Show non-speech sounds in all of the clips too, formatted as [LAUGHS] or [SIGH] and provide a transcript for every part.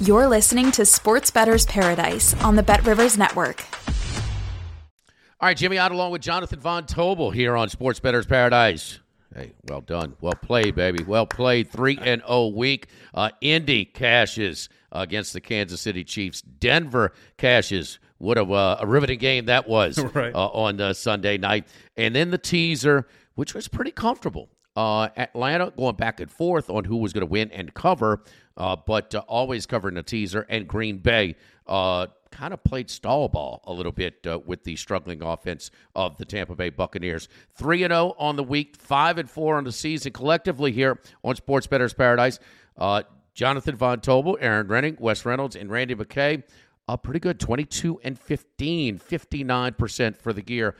You're listening to Sports Bettor's Paradise on the Bet Rivers Network. All right, Jimmy Ott along with Jonathan Von Tobel here on Sports Bettor's Paradise. Hey, well done. Well played, baby. Well played. 3 and 0 week. Uh, Indy cashes against the Kansas City Chiefs. Denver cashes. What a, uh, a riveting game that was [LAUGHS] Right. uh, on uh, Sunday night. And then the teaser, which was pretty comfortable. Uh, Atlanta going back and forth on who was going to win and cover, uh, but uh, always covering the teaser. And Green Bay uh, kind of played stall ball a little bit uh, with the struggling offense of the Tampa Bay Buccaneers. 3 and 0 on the week, 5 and 4 on the season collectively here on Sports Bettor's Paradise. Uh, Jonathan Von Tobel, Erin Rynning, Wes Reynolds, and Randy McKay. Uh, pretty good, 22 and 15, 59% for the gear.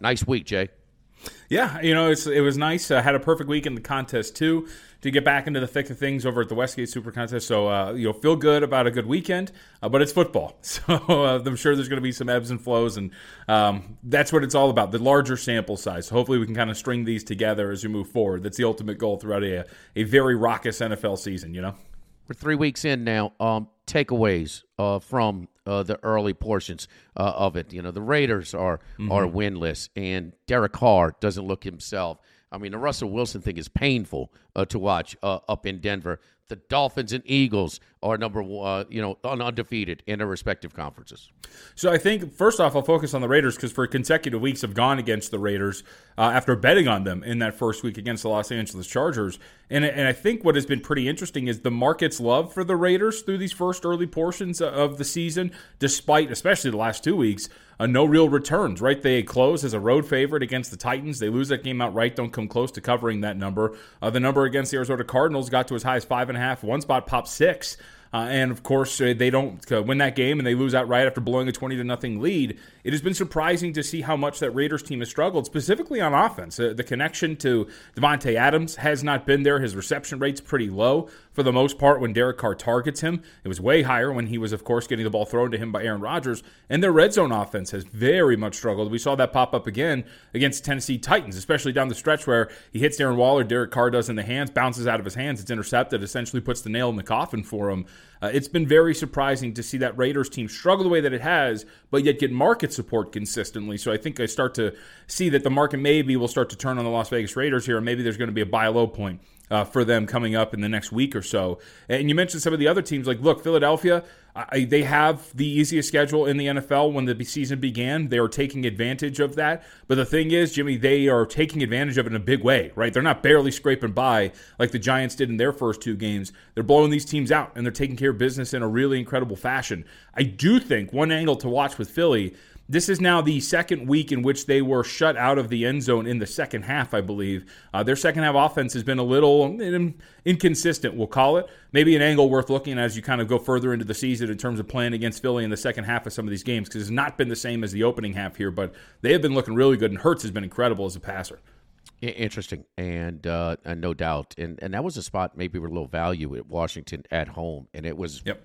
Nice week, Jay. Yeah, you know, it's it was nice. I had a perfect week in the contest too to get back into the thick of things over at the Westgate Super Contest. So uh, you know, feel good about a good weekend, uh, but it's football, [LAUGHS] so uh, I'm sure there's going to be some ebbs and flows, and um, that's what it's all about—the larger sample size. So hopefully, we can kind of string these together as we move forward. That's the ultimate goal throughout a a very raucous NFL season. You know. We're three weeks in now. Um, takeaways uh, from uh, the early portions uh, of it. You know, the Raiders are are winless, and Derek Carr doesn't look himself. I mean, the Russell Wilson thing is painful uh, to watch uh, up in Denver. The Dolphins and Eagles are number one, uh, you know, undefeated in their respective conferences. So I think first off, I'll focus on the Raiders because for consecutive weeks I've gone against the Raiders uh, after betting on them in that first week against the Los Angeles Chargers, and and I think what has been pretty interesting is the market's love for the Raiders through these first early portions of the season, despite especially the last two weeks. Uh, no real returns, right? They close as a road favorite against the Titans. They lose that game outright, don't come close to covering that number. Uh, the number against the Arizona Cardinals got to as high as five and a half. One spot popped six. Uh, and of course, uh, they don't uh, win that game, and they lose outright after blowing a twenty to nothing lead. It has been surprising to see how much that Raiders team has struggled, specifically on offense. Uh, the connection to Davante Adams has not been there. His reception rate's pretty low for the most part when Derek Carr targets him. It was way higher when he was, of course, getting the ball thrown to him by Aaron Rodgers. And their red zone offense has very much struggled. We saw that pop up again against Tennessee Titans, especially down the stretch where he hits Darren Waller, Derek Carr does in the hands, bounces out of his hands, it's intercepted, essentially puts the nail in the coffin for him. Uh, it's been very surprising to see that Raiders team struggle the way that it has, but yet get market support consistently. So I think I start to see that the market maybe will start to turn on the Las Vegas Raiders here, and maybe there's going to be a buy low point uh, for them coming up in the next week or so. And you mentioned some of the other teams. Like, look, Philadelphia, I, they have the easiest schedule in the NFL when the season began. They are taking advantage of that. But the thing is, Jimmy, they are taking advantage of it in a big way, right? They're not barely scraping by like the Giants did in their first two games. They're blowing these teams out and they're taking care of business in a really incredible fashion. I do think one angle to watch with Philly this is now the second week in which they were shut out of the end zone in the second half, I believe. Uh, their second half offense has been a little um, inconsistent, we'll call it. Maybe an angle worth looking at as you kind of go further into the season in terms of playing against Philly in the second half of some of these games because it's not been the same as the opening half here, but they have been looking really good, and Hurts has been incredible as a passer. Interesting, and uh, and no doubt, and and that was a spot maybe with a little value at Washington at home, and it was Yep.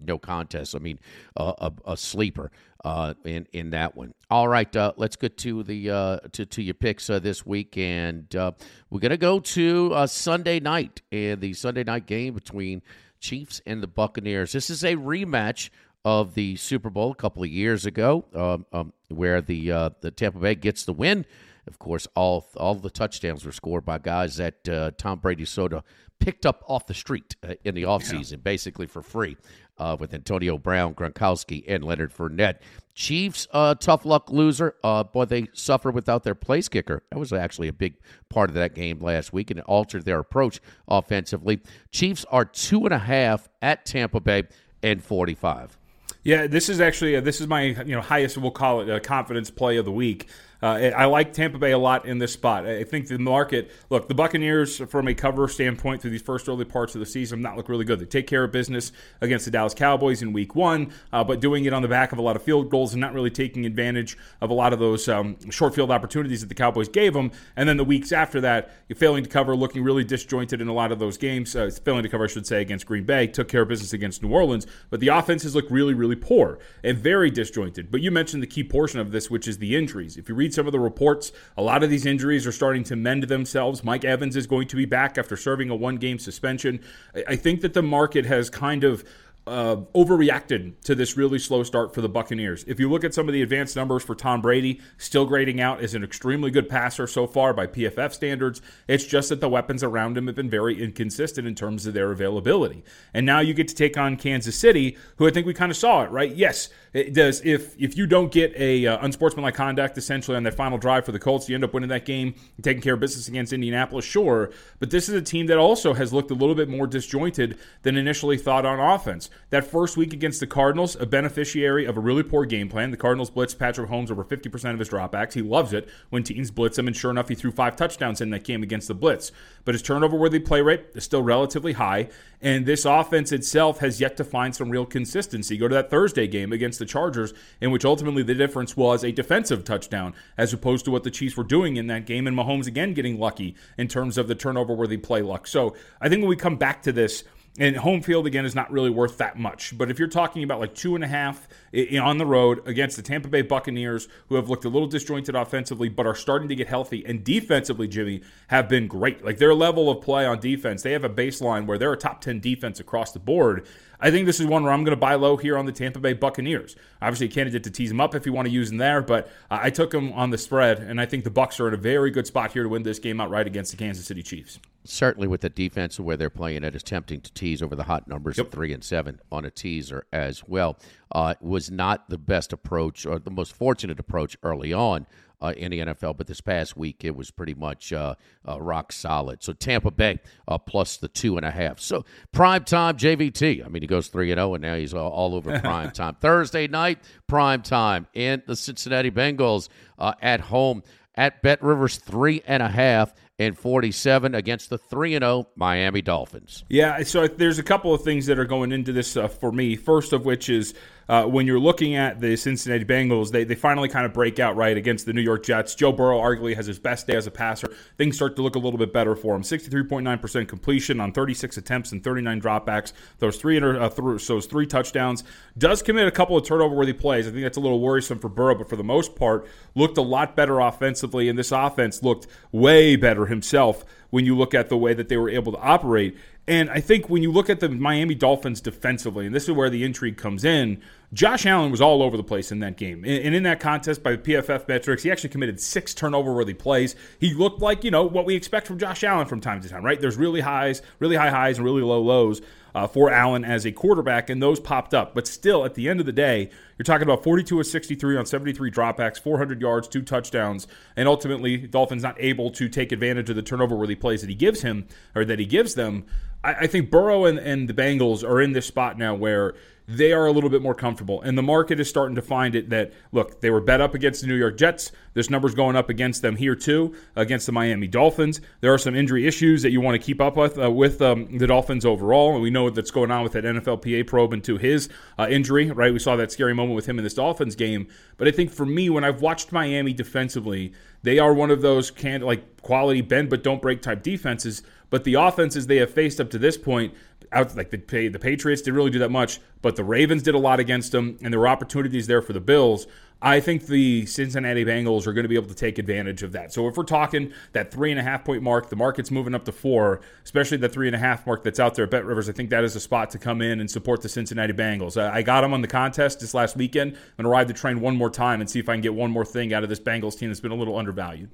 no contest. I mean, uh, a, a sleeper uh, in in that one. All right, uh, let's get to the uh, to to your picks uh, this week, and uh, we're gonna go to uh, Sunday night and the Sunday night game between Chiefs and the Buccaneers. This is a rematch of the Super Bowl a couple of years ago, um, um, where the uh, the Tampa Bay gets the win. Of course, all all the touchdowns were scored by guys that uh, Tom Brady sort of picked up off the street uh, in the offseason, basically for free. Uh, with Antonio Brown, Gronkowski, and Leonard Fournette. Chiefs, uh, tough luck loser. Uh, boy, they suffer without their place kicker. That was actually a big part of that game last week, and it altered their approach offensively. Chiefs are two and a half at Tampa Bay and 45. Yeah, this is actually uh, this is my you know highest we'll call it a confidence play of the week. Uh, I like Tampa Bay a lot in this spot. I think the market, look, the Buccaneers, from a cover standpoint through these first early parts of the season, not look really good. They take care of business against the Dallas Cowboys in week one, uh, but doing it on the back of a lot of field goals and not really taking advantage of a lot of those um, short field opportunities that the Cowboys gave them. And then the weeks after that, you're failing to cover, looking really disjointed in a lot of those games. Uh, failing to cover, I should say, against Green Bay, took care of business against New Orleans, but the offenses look really, really poor and very disjointed. But you mentioned the key portion of this, which is the injuries. If you read some of the reports, a lot of these injuries are starting to mend themselves. Mike Evans is going to be back after serving a one game suspension. I think that the market has kind of uh, overreacted to this really slow start for the Buccaneers. If you look at some of the advanced numbers for Tom Brady, still grading out as an extremely good passer so far by PFF standards. It's just that the weapons around him have been very inconsistent in terms of their availability. And now you get to take on Kansas City, who I think we kind of saw it, right? Yes, it does. If if you don't get a uh, unsportsmanlike conduct essentially on that final drive for the Colts, you end up winning that game, and taking care of business against Indianapolis. Sure, but this is a team that also has looked a little bit more disjointed than initially thought on offense. That first week against the Cardinals, a beneficiary of a really poor game plan. The Cardinals blitzed Patrick Mahomes over 50% of his dropbacks. He loves it when teams blitz him, and sure enough, he threw five touchdowns in that game against the blitz. But his turnover worthy play rate is still relatively high, and this offense itself has yet to find some real consistency. Go to that Thursday game against the Chargers, in which ultimately the difference was a defensive touchdown as opposed to what the Chiefs were doing in that game, and Mahomes again getting lucky in terms of the turnover worthy play luck. So I think when we come back to this, and home field again is not really worth that much. But if you're talking about like two and a half eh, eh, on the road against the Tampa Bay Buccaneers, who have looked a little disjointed offensively, but are starting to get healthy, and defensively, Jimmy, have been great. Like their level of play on defense, they have a baseline where they're a top 10 defense across the board. I think this is one where I'm going to buy low here on the Tampa Bay Buccaneers. Obviously, a candidate to tease them up if you want to use them there, but I took them on the spread, and I think the Bucs are in a very good spot here to win this game outright against the Kansas City Chiefs. Certainly, with the defense where they're playing, it is tempting to tease over the hot numbers yep. of three and seven on a teaser as well. Uh, was not the best approach or the most fortunate approach early on uh, in the NFL, but this past week it was pretty much uh, uh, rock solid. So Tampa Bay uh, plus the two and a half. So prime time JVT. I mean, he goes three and zero, oh, and now he's all, all over [LAUGHS] prime time. Thursday night prime time in the Cincinnati Bengals uh, at home at Bet Rivers three and a half and 47 against the 3 and 0 Miami Dolphins. Yeah, so there's a couple of things that are going into this uh, for me. First of which is uh, when you're looking at the Cincinnati Bengals, they, they finally kind of break out right against the New York Jets. Joe Burrow arguably has his best day as a passer. Things start to look a little bit better for him. 63.9% completion on 36 attempts and 39 dropbacks. Those three uh, th- so those three touchdowns. Does commit a couple of turnover worthy plays. I think that's a little worrisome for Burrow, but for the most part, looked a lot better offensively, and this offense looked way better himself when you look at the way that they were able to operate. And I think when you look at the Miami Dolphins defensively, and this is where the intrigue comes in, Josh Allen was all over the place in that game. And in that contest, by PFF metrics, he actually committed six turnover worthy plays. He looked like, you know, what we expect from Josh Allen from time to time, right? There's really highs, really high highs, and really low lows uh, for Allen as a quarterback, and those popped up. But still, at the end of the day, you're talking about 42 of 63 on 73 dropbacks, 400 yards, two touchdowns, and ultimately, Dolphins not able to take advantage of the turnover-worthy plays that he gives him or that he gives them. I, I think Burrow and, and the Bengals are in this spot now where they are a little bit more comfortable. And the market is starting to find it that, look, they were bet up against the New York Jets. This number's going up against them here, too, against the Miami Dolphins. There are some injury issues that you want to keep up with uh, with um, the Dolphins overall. And we know what's going on with that NFLPA probe into his uh, injury, right? We saw that scary moment with him in this Dolphins game. But I think for me, when I've watched Miami defensively, they are one of those can like quality bend but don't break type defenses. But the offenses they have faced up to this point, out like the the Patriots didn't really do that much, but the Ravens did a lot against them, and there were opportunities there for the Bills. I think the Cincinnati Bengals are going to be able to take advantage of that. So if we're talking that three and a half point mark, the market's moving up to four, especially the three and a half mark that's out there at Bet Rivers. I think that is a spot to come in and support the Cincinnati Bengals. I got them on the contest this last weekend. I'm going to ride the train one more time and see if I can get one more thing out of this Bengals team that's been a little undervalued.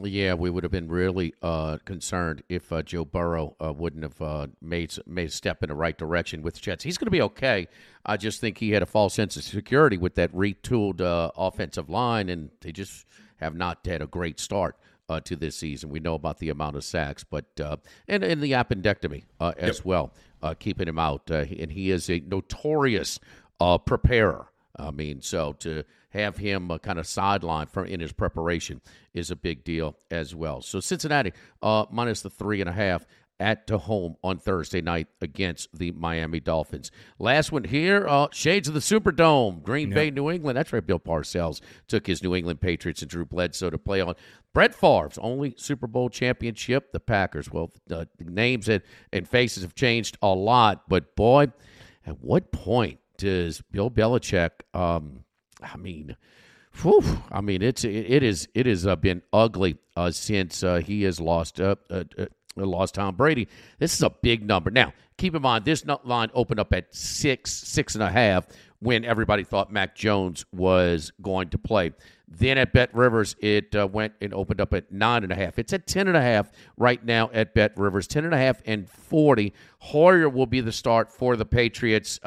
Yeah, we would have been really uh, concerned if uh, Joe Burrow uh, wouldn't have uh, made made a step in the right direction with the Jets. He's going to be okay. I just think he had a false sense of security with that retooled uh, offensive line, and they just have not had a great start. Uh, to this season, we know about the amount of sacks, but and and the appendectomy as yep. well, keeping him out, and he is a notorious preparer. I mean, so to have him uh, kind of sideline from in his preparation is a big deal as well. So Cincinnati uh, minus the three and a half at to home on Thursday night against the Miami Dolphins. Last one here, uh, Shades of the Superdome, Green yep. Bay, New England. That's right, Bill Parcells took his New England Patriots and Drew Bledsoe to play on. Brett Favre's only Super Bowl championship, the Packers. Well, the names and, and faces have changed a lot, but boy, at what point does Bill Belichick um, I mean, whew, I mean it's it, it is it has uh, been ugly uh, since uh, he has lost uh, uh, uh, lost Tom Brady. This is a big number. Now, keep in mind this line opened up at six six and a half when everybody thought Mac Jones was going to play. Then at Bet Rivers, it uh, went and opened up at nine and a half. It's at ten and a half right now at Bet Rivers. Ten and a half and forty. Hoyer will be the start for the Patriots.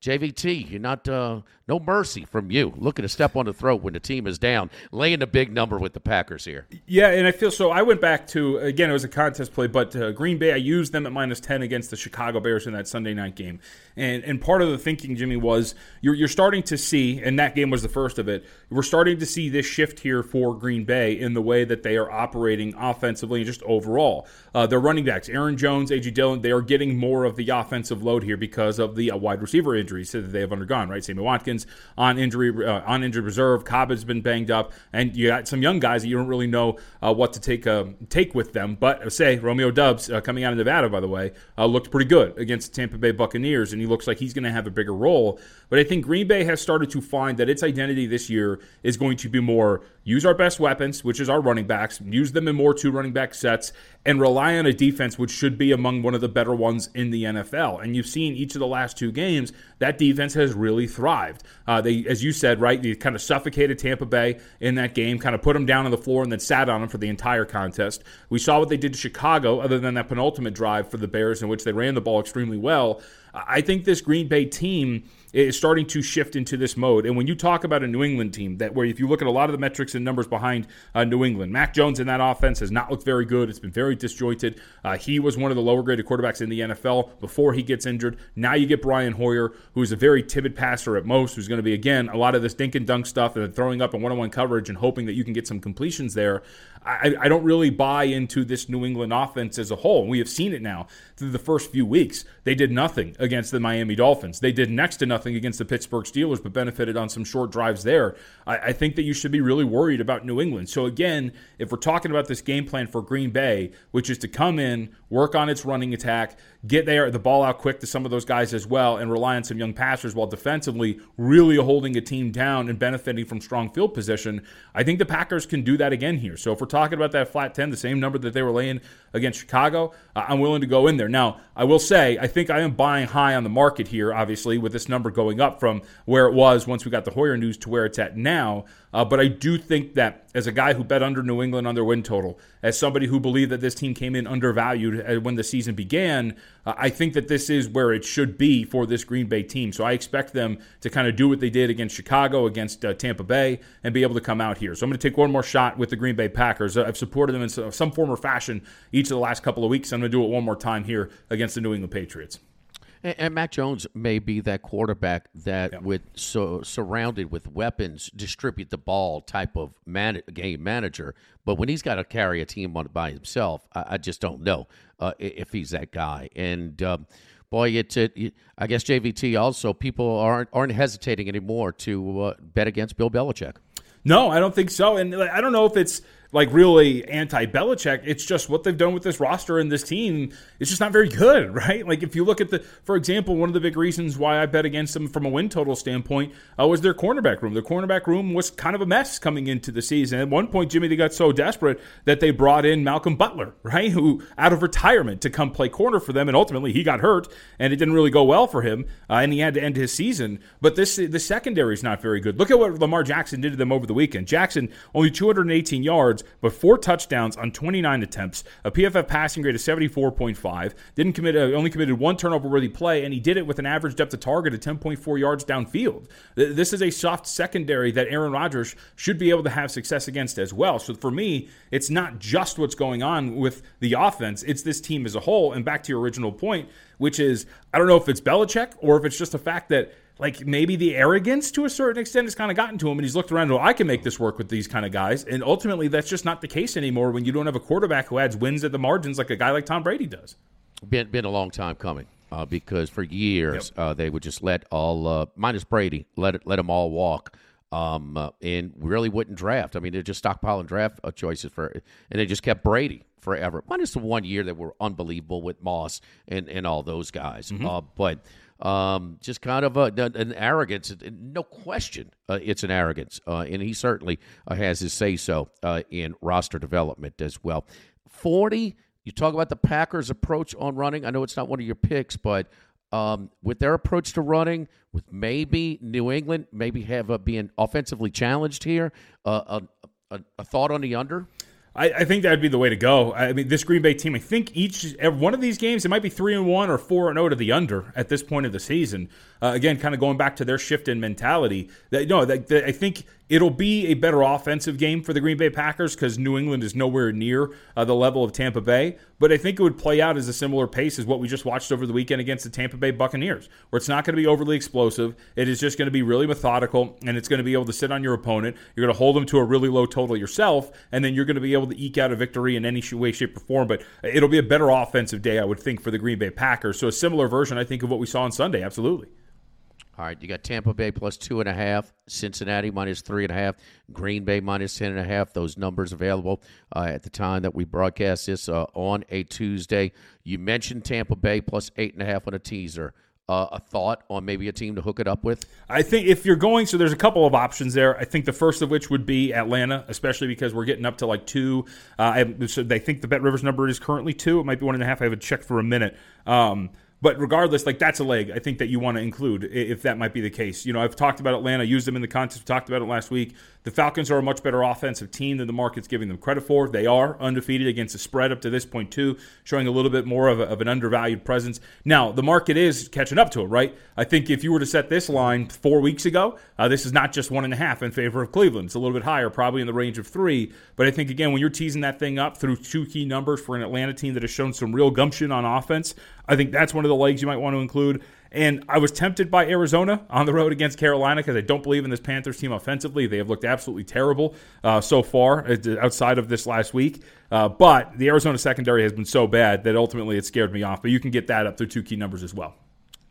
JVT, you're not uh, no mercy from you. Looking to step on the throat when the team is down, laying a big number with the Packers here. Yeah, and I feel so. I went back to again, it was a contest play, but uh, Green Bay, I used them at minus ten against the Chicago Bears in that Sunday night game, and and part of the thinking, Jimmy, was you're you're starting to see, and that game was the first of it. We're starting to see this shift here for Green Bay in the way that they are operating offensively and just overall. Uh, their running backs, Aaron Jones, AJ Dillon, they are getting more of the offensive load here because of the uh, wide receiver injuries that they have undergone. Right, Sammy Watkins on injury uh, on injured reserve, Cobb has been banged up, and you got some young guys that you don't really know uh, what to take uh, take with them. But say Romeo Doubs uh, coming out of Nevada, by the way, looked pretty good against the Tampa Bay Buccaneers, and he looks like he's going to have a bigger role. But I think Green Bay has started to find that its identity this year is going to be more use our best weapons, which is our running backs, use them in more two running back sets, and rely on a defense which should be among one of the better ones in the NFL. And you've seen each of the last two games that defense has really thrived. Uh, they, as you said, right, they kind of suffocated Tampa Bay in that game, kind of put them down on the floor, and then sat on them for the entire contest. We saw what they did to Chicago, other than that penultimate drive for the Bears, in which they ran the ball extremely well. I think this Green Bay team is starting to shift into this mode. And when you talk about a New England team, that where if you look at a lot of the metrics and numbers behind uh, New England, Mac Jones in that offense has not looked very good. It's been very disjointed. Uh, he was one of the lower graded quarterbacks in the NFL before he gets injured. Now you get Brian Hoyer, who's a very timid passer at most, who's going to be again a lot of this dink and dunk stuff and throwing up in one on one coverage and hoping that you can get some completions there. I, I don't really buy into this New England offense as a whole. We have seen it now through the first few weeks. They did nothing against the Miami Dolphins. They did next to nothing against the Pittsburgh Steelers, but benefited on some short drives there. I, I think that you should be really worried about New England. So, again, if we're talking about this game plan for Green Bay, which is to come in, work on its running attack, get there the ball out quick to some of those guys as well, and rely on some young passers while defensively really holding a team down and benefiting from strong field position. I think the Packers can do that again here. So if we're talking about that flat 10, the same number that they were laying against Chicago, I'm willing to go in there. Now, I will say, I think I am buying high on the market here, obviously, with this number going up from where it was once we got the Hoyer news to where it's at now. Uh, but I do think that as a guy who bet under New England on their win total, as somebody who believed that this team came in undervalued uh, when the season began, uh, I think that this is where it should be for this Green Bay team. So I expect them to kind of do what they did against Chicago, against uh, Tampa Bay, and be able to come out here. So I'm going to take one more shot with the Green Bay Packers. Uh, I've supported them in some form or fashion each of the last couple of weeks. I'm going to do it one more time here against the New England Patriots. And, and Mac Jones may be that quarterback that, yeah. with so surrounded with weapons, distribute the ball type of man, game manager. But when he's got to carry a team on by himself, I, I just don't know uh, if he's that guy. And um, boy, it's it, I guess JVT also people aren't aren't hesitating anymore to uh, bet against Bill Belichick. No, I don't think so. And I don't know if it's like really anti Belichick. It's just what they've done with this roster and this team. It's just not very good, [LAUGHS] right? Like if you look at the, for example, one of the big reasons why I bet against them from a win total standpoint uh, was their cornerback room. Their cornerback room was kind of a mess coming into the season. At one point, Jimmy, they got so desperate that they brought in Malcolm Butler, [LAUGHS] right, who out of retirement to come play corner for them, and ultimately he got hurt and it didn't really go well for him, uh, and he had to end his season. But this the secondary is not very good. Look at what Lamar Jackson did to them over the weekend. Jackson only 218 yards yards, but four touchdowns on 29 attempts, a PFF passing grade of 74.5. Didn't commit, uh, only committed one turnover worthy play, and he did it with an average depth of target of 10.4 yards downfield. This is a soft secondary that Aaron Rodgers should be able to have success against as well. So for me, it's not just what's going on with the offense; it's this team as a whole. And back to your original point, which is I don't know if it's Belichick or if it's just a fact that like maybe the arrogance to a certain extent has kind of gotten to him and he's looked around and, well, I can make this work with these kind of guys. And ultimately, that's just not the case anymore when you don't have a quarterback who adds wins at the margins like a guy like Tom Brady does. Been, been a long time coming. Uh, because for years yep. uh, they would just let all uh, minus Brady let it, let them all walk, um, uh, and really wouldn't draft. I mean, they're just stockpiling draft uh, choices for, and they just kept Brady forever. Minus the one year that were unbelievable with Moss and and all those guys, mm-hmm. Uh, but um, just kind of a, an arrogance. No question, uh, it's an arrogance, uh, and he certainly uh, has his say so uh, in roster development as well. Forty. You talk about the Packers' approach on running. I know it's not one of your picks, but um, with their approach to running, with maybe New England maybe have a, being offensively challenged here, uh, a, a, a thought on the under. I, I think that would be the way to go. I mean, this Green Bay team, I think each one of these games, it might be three and one or four and zero oh to the under at this point of the season. Uh, again, kind of going back to their shift in mentality. That no, that, that I think It'll be a better offensive game for the Green Bay Packers because New England is nowhere near uh, the level of Tampa Bay. But I think it would play out as a similar pace as what we just watched over the weekend against the Tampa Bay Buccaneers, where it's not going to be overly explosive. It is just going to be really methodical, and it's going to be able to sit on your opponent. You're going to hold them to a really low total yourself, and then you're going to be able to eke out a victory in any way, shape, or form. But it'll be a better offensive day, I would think, for the Green Bay Packers. So a similar version, I think, of what we saw on Sunday. Absolutely. All right, you got Tampa Bay plus two and a half, Cincinnati minus three and a half, Green Bay minus ten and a half. Those numbers available uh, at the time that we broadcast this uh, on a Tuesday. You mentioned Tampa Bay plus eight and a half on a teaser. Uh, a thought on maybe a team to hook it up with? I think if you're going, so there's a couple of options there. I think the first of which would be Atlanta, especially because we're getting up to like two. Uh, I, so they think the Bet Rivers number is currently two. It might be one and a half. I haven't checked for a minute. Um, but regardless, like that's a leg I think that you want to include if that might be the case. You know, I've talked about Atlanta, used them in the contest. We talked about it last week. The Falcons are a much better offensive team than the market's giving them credit for. They are undefeated against the spread up to this point too, showing a little bit more of, a, of an undervalued presence. Now the market is catching up to it, right? I think if you were to set this line four weeks ago, uh, this is not just one and a half in favor of Cleveland. It's a little bit higher, probably in the range of three. But I think again, when you're teasing that thing up through two key numbers for an Atlanta team that has shown some real gumption on offense, I think that's one of the legs you might want to include. And I was tempted by Arizona on the road against Carolina because I don't believe in this Panthers team offensively. They have looked absolutely terrible uh, so far uh, outside of this last week. Uh, but the Arizona secondary has been so bad that ultimately it scared me off. But you can get that up through two key numbers as well.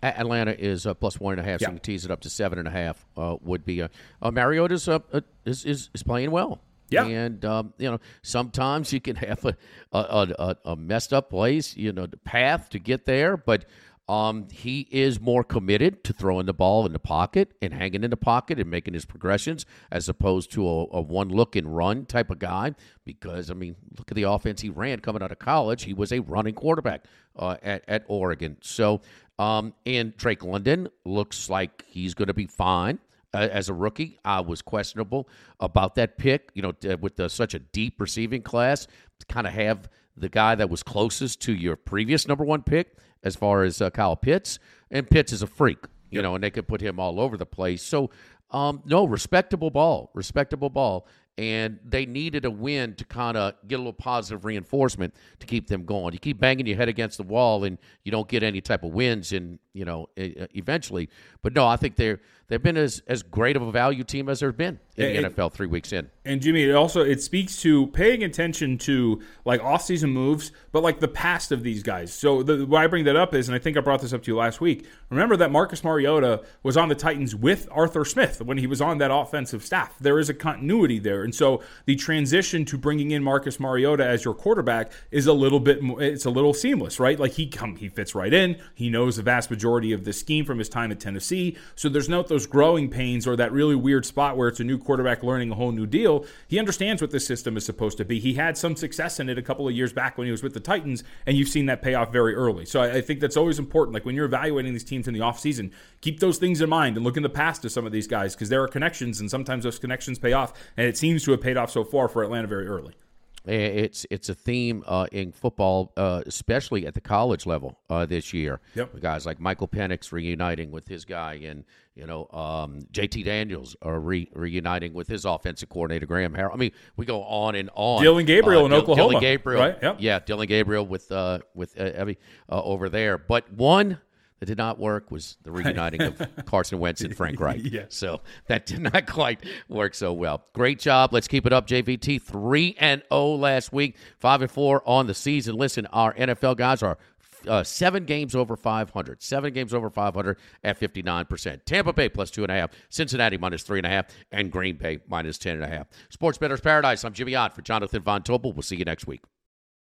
Atlanta is uh, plus one and a half, so yeah. you can tease it up to seven and a half. Uh, would be a, uh, Mariota's uh, is, is is playing well. Yeah, and um, you know sometimes you can have a a, a a, messed up place, you know, the path to get there, but um, he is more committed to throwing the ball in the pocket and hanging in the pocket and making his progressions as opposed to a, a one look and run type of guy. Because, I mean, look at the offense he ran coming out of college. He was a running quarterback uh, at, at Oregon. So, um, and Drake London looks like he's going to be fine. Uh, as a rookie, I was questionable about that pick. You know, with the, such a deep receiving class, kind of have the guy that was closest to your previous number one pick as far as uh, Kyle Pitts, and Pitts is a freak, you yep. know, and they could put him all over the place. So, um, no, respectable ball, respectable ball, and they needed a win to kind of get a little positive reinforcement to keep them going. You keep banging your head against the wall, and you don't get any type of wins, and you know, eventually. But no, I think they're they've been as as great of a value team as there's been in the NFL three weeks in. And Jimmy, it also it speaks to paying attention to like off-season moves, but like the past of these guys. So the, why I bring that up is, and I think I brought this up to you last week. Remember that Marcus Mariota was on the Titans with Arthur Smith when he was on that offensive staff. There is a continuity there, and so the transition to bringing in Marcus Mariota as your quarterback is a little bit more, it's a little seamless, right? Like he come he fits right in. He knows the vast majority of the scheme from his time at Tennessee. So there's not those growing pains or that really weird spot where it's a new quarterback learning a whole new deal. He understands what this system is supposed to be. He had some success in it a couple of years back when he was with the Titans, and you've seen that pay off very early. So I, I think that's always important. Like when you're evaluating these teams in the offseason, keep those things in mind and look in the past to some of these guys because there are connections, and sometimes those connections pay off. And it seems to have paid off so far for Atlanta very early. It's it's a theme uh, in football, uh, especially at the college level uh, this year. Yep. Guys like Michael Penix reuniting with his guy, and you know um, JT Daniels are re- reuniting with his offensive coordinator Graham Harrell. I mean, we go on and on. Dillon Gabriel in Dil- Oklahoma, Dillon Gabriel, right? Yep. Yeah, Dillon Gabriel with uh, with uh, Evie uh, over there. But one that did not work was the reuniting of [LAUGHS] Carson Wentz and Frank Reich. [LAUGHS] yeah. So that did not quite work so well. Great job. Let's keep it up, JVT. Three and zero last week, five and four on the season. Listen, our NFL guys are. Uh, seven games over 500. Seven games over 500 at 59%. Tampa Bay plus two and a half. Cincinnati minus three and a half. And Green Bay minus ten and a half. Sports Bettors Paradise. I'm Jimmy Ott for Jonathan Von Tobel. We'll see you next week.